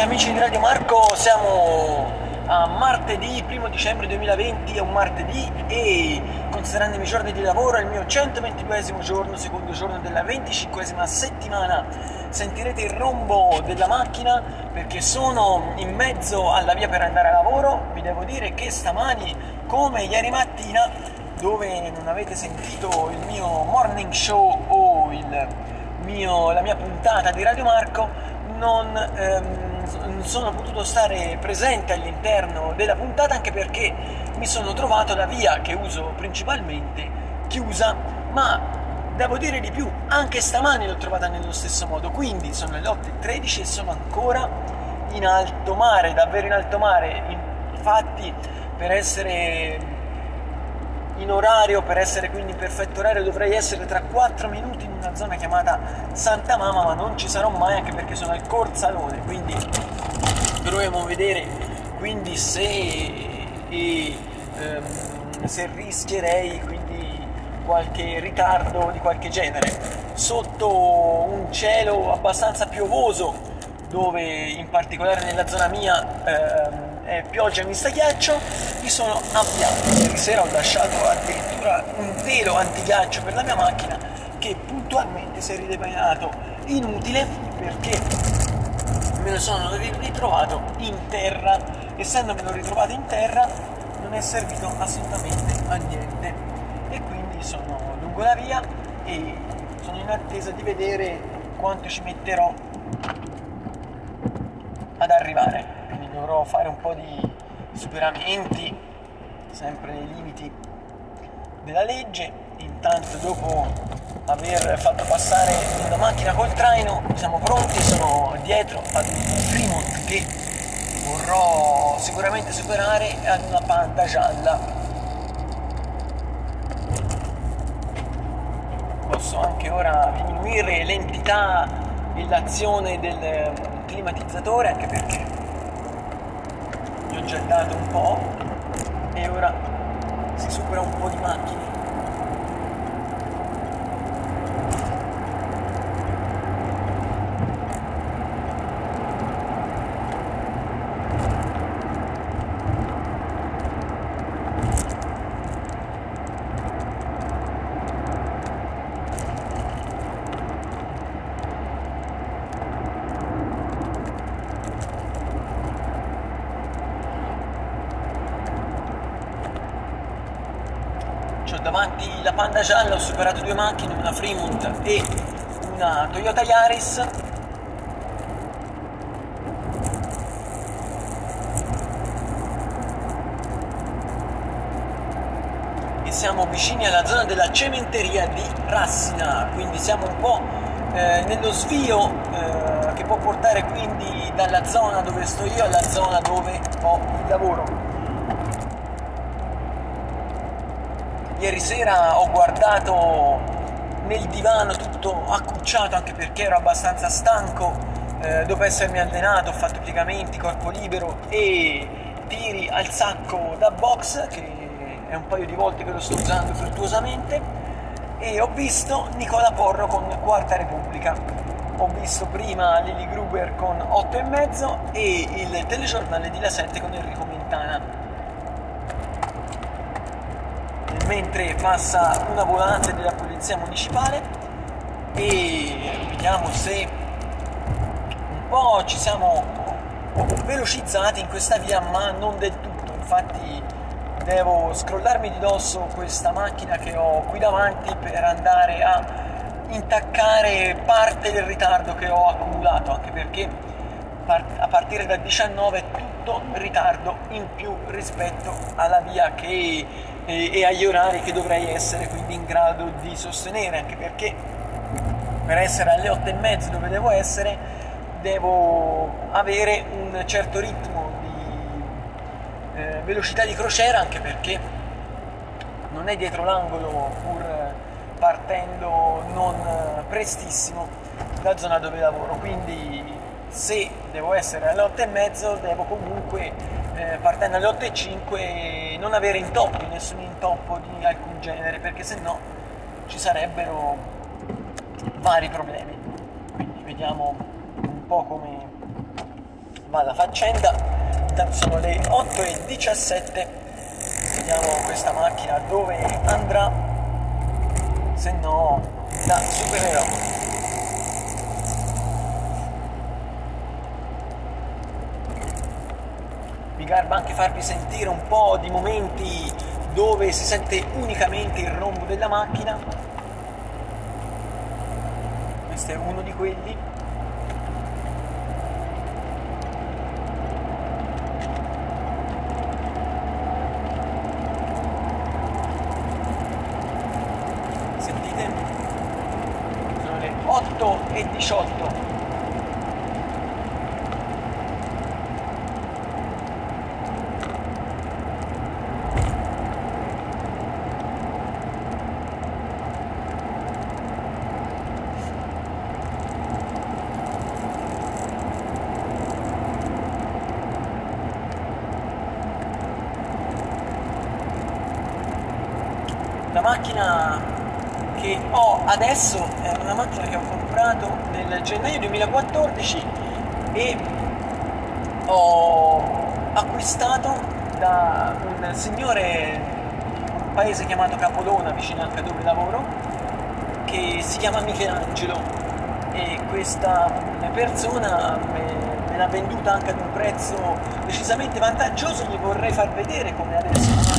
amici di Radio Marco, siamo a martedì 1 dicembre 2020, è un martedì e considerando i miei giorni di lavoro è il mio 122 giorno, secondo giorno della 25 settimana. Sentirete il rombo della macchina perché sono in mezzo alla via per andare a lavoro. Vi devo dire che stamani, come ieri mattina, dove non avete sentito il mio morning show o mio, la mia puntata di Radio Marco, non... Ehm, sono potuto stare presente all'interno della puntata anche perché mi sono trovato la via che uso principalmente chiusa, ma devo dire di più, anche stamani l'ho trovata nello stesso modo, quindi sono le 8.13 e sono ancora in alto mare, davvero in alto mare, infatti per essere in orario, per essere quindi in perfetto orario dovrei essere tra 4 minuti in una zona chiamata Santa Mama, ma non ci sarò mai anche perché sono al Corzalone, quindi dovremo vedere quindi se, e, ehm, se rischierei quindi qualche ritardo di qualche genere. Sotto un cielo abbastanza piovoso, dove in particolare nella zona mia ehm, è pioggia mista ghiaccio, mi sono avviato. Ieri sera ho lasciato addirittura un velo antighiaccio per la mia macchina che puntualmente si è rivelato inutile perché me lo sono ritrovato in terra. Essendomelo ritrovato in terra non è servito assolutamente a niente. E quindi sono lungo la via e sono in attesa di vedere quanto ci metterò ad arrivare. Dovrò fare un po' di superamenti, sempre nei limiti della legge. Intanto dopo aver fatto passare una macchina col traino, siamo pronti, sono dietro ad un Fremont che vorrò sicuramente superare e ad una panda gialla. Posso anche ora diminuire l'entità e l'azione del climatizzatore anche perché dato un po' e ora si supera un po' di macchine davanti la Panda gialla ho superato due macchine, una Fremont e una Toyota Yaris. E siamo vicini alla zona della cementeria di Rassina quindi siamo un po' eh, nello svio eh, che può portare quindi dalla zona dove sto io alla zona dove ho il lavoro Ieri sera ho guardato nel divano tutto accucciato anche perché ero abbastanza stanco eh, dopo essermi allenato, ho fatto piegamenti, corpo libero e tiri al sacco da box che è un paio di volte che lo sto usando fruttuosamente e ho visto Nicola Porro con Quarta Repubblica. Ho visto prima Lily Gruber con 8 e mezzo e il telegiornale di La 7 con Enrico Mentana mentre passa una volante della polizia municipale. E vediamo se un po' ci siamo velocizzati in questa via ma non del tutto. Infatti devo scrollarmi di dosso questa macchina che ho qui davanti per andare a intaccare parte del ritardo che ho accumulato anche perché a partire dal 19 è tutto ritardo in più rispetto alla via che e, e agli orari che dovrei essere quindi in grado di sostenere, anche perché per essere alle 8 e mezza dove devo essere devo avere un certo ritmo di eh, velocità di crociera anche perché non è dietro l'angolo pur partendo non prestissimo da zona dove lavoro. Quindi se devo essere alle 8 e mezzo devo comunque eh, partendo alle 8 e 5 non avere intoppi, nessun intoppo di alcun genere, perché se no ci sarebbero vari problemi. Quindi vediamo un po' come va la faccenda. Intanto sono le 8 e 17 vediamo questa macchina dove andrà se no la supererò. Mi garba anche farvi sentire un po' di momenti dove si sente unicamente il rombo della macchina. Questo è uno di quelli. Sentite? Sono le 8 e 18 macchina che ho adesso è una macchina che ho comprato nel gennaio 2014 e ho acquistato da un signore un paese chiamato Capolona vicino anche a dove lavoro che si chiama Michelangelo. E questa persona me, me l'ha venduta anche ad un prezzo decisamente vantaggioso vi vorrei far vedere come adesso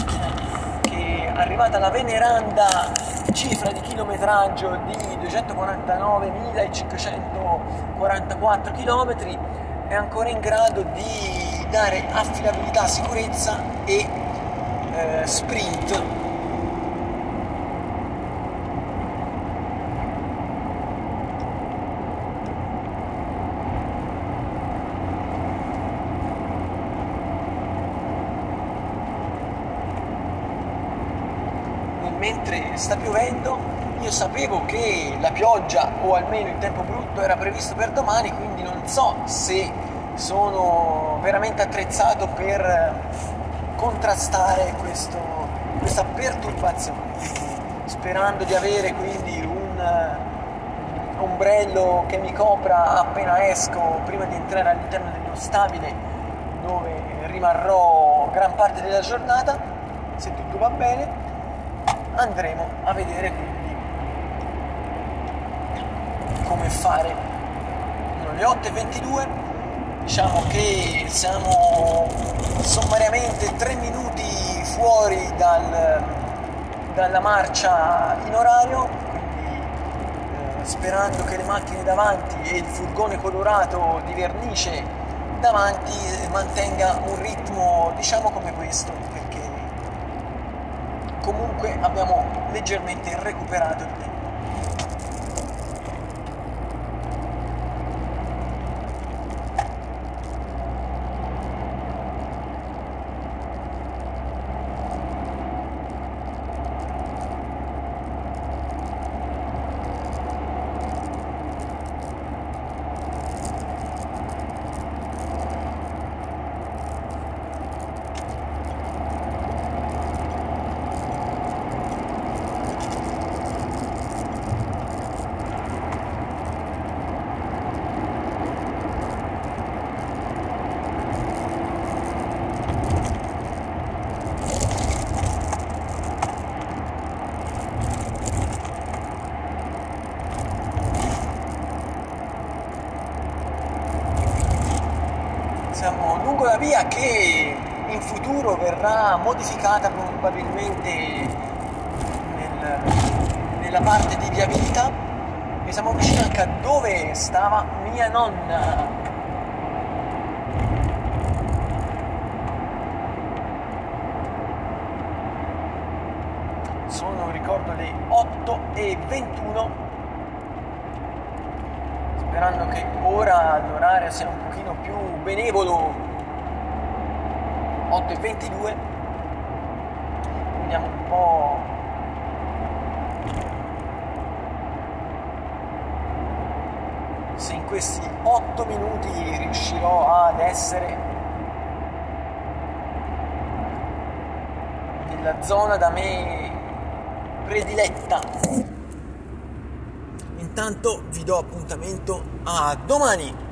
arrivata la veneranda cifra di chilometraggio di 249.544 km è ancora in grado di dare affidabilità, sicurezza e eh, sprint mentre sta piovendo. Io sapevo che la pioggia o almeno il tempo brutto era previsto per domani quindi non so se sono veramente attrezzato per contrastare questo, questa perturbazione. Sperando di avere quindi un ombrello che mi copra appena esco prima di entrare all'interno dello stabile dove rimarrò gran parte della giornata. Se tutto va bene andremo a vedere quindi come fare. Sono le 8.22 diciamo che siamo sommariamente 3 minuti fuori dal, dalla marcia in orario quindi eh, sperando che le macchine davanti e il furgone colorato di vernice davanti mantenga un ritmo diciamo come questo comunque abbiamo leggermente recuperato. siamo lungo la via che in futuro verrà modificata probabilmente nel, nella parte di viabilità e siamo vicini anche a dove stava mia nonna. Sono ricordo le 8 e 21 sperando che ora l'orario sia un pochino più benevolo 8 e 22 vediamo un po' se in questi 8 minuti riuscirò ad essere nella zona da me prediletta. Intanto vi do appuntamento a domani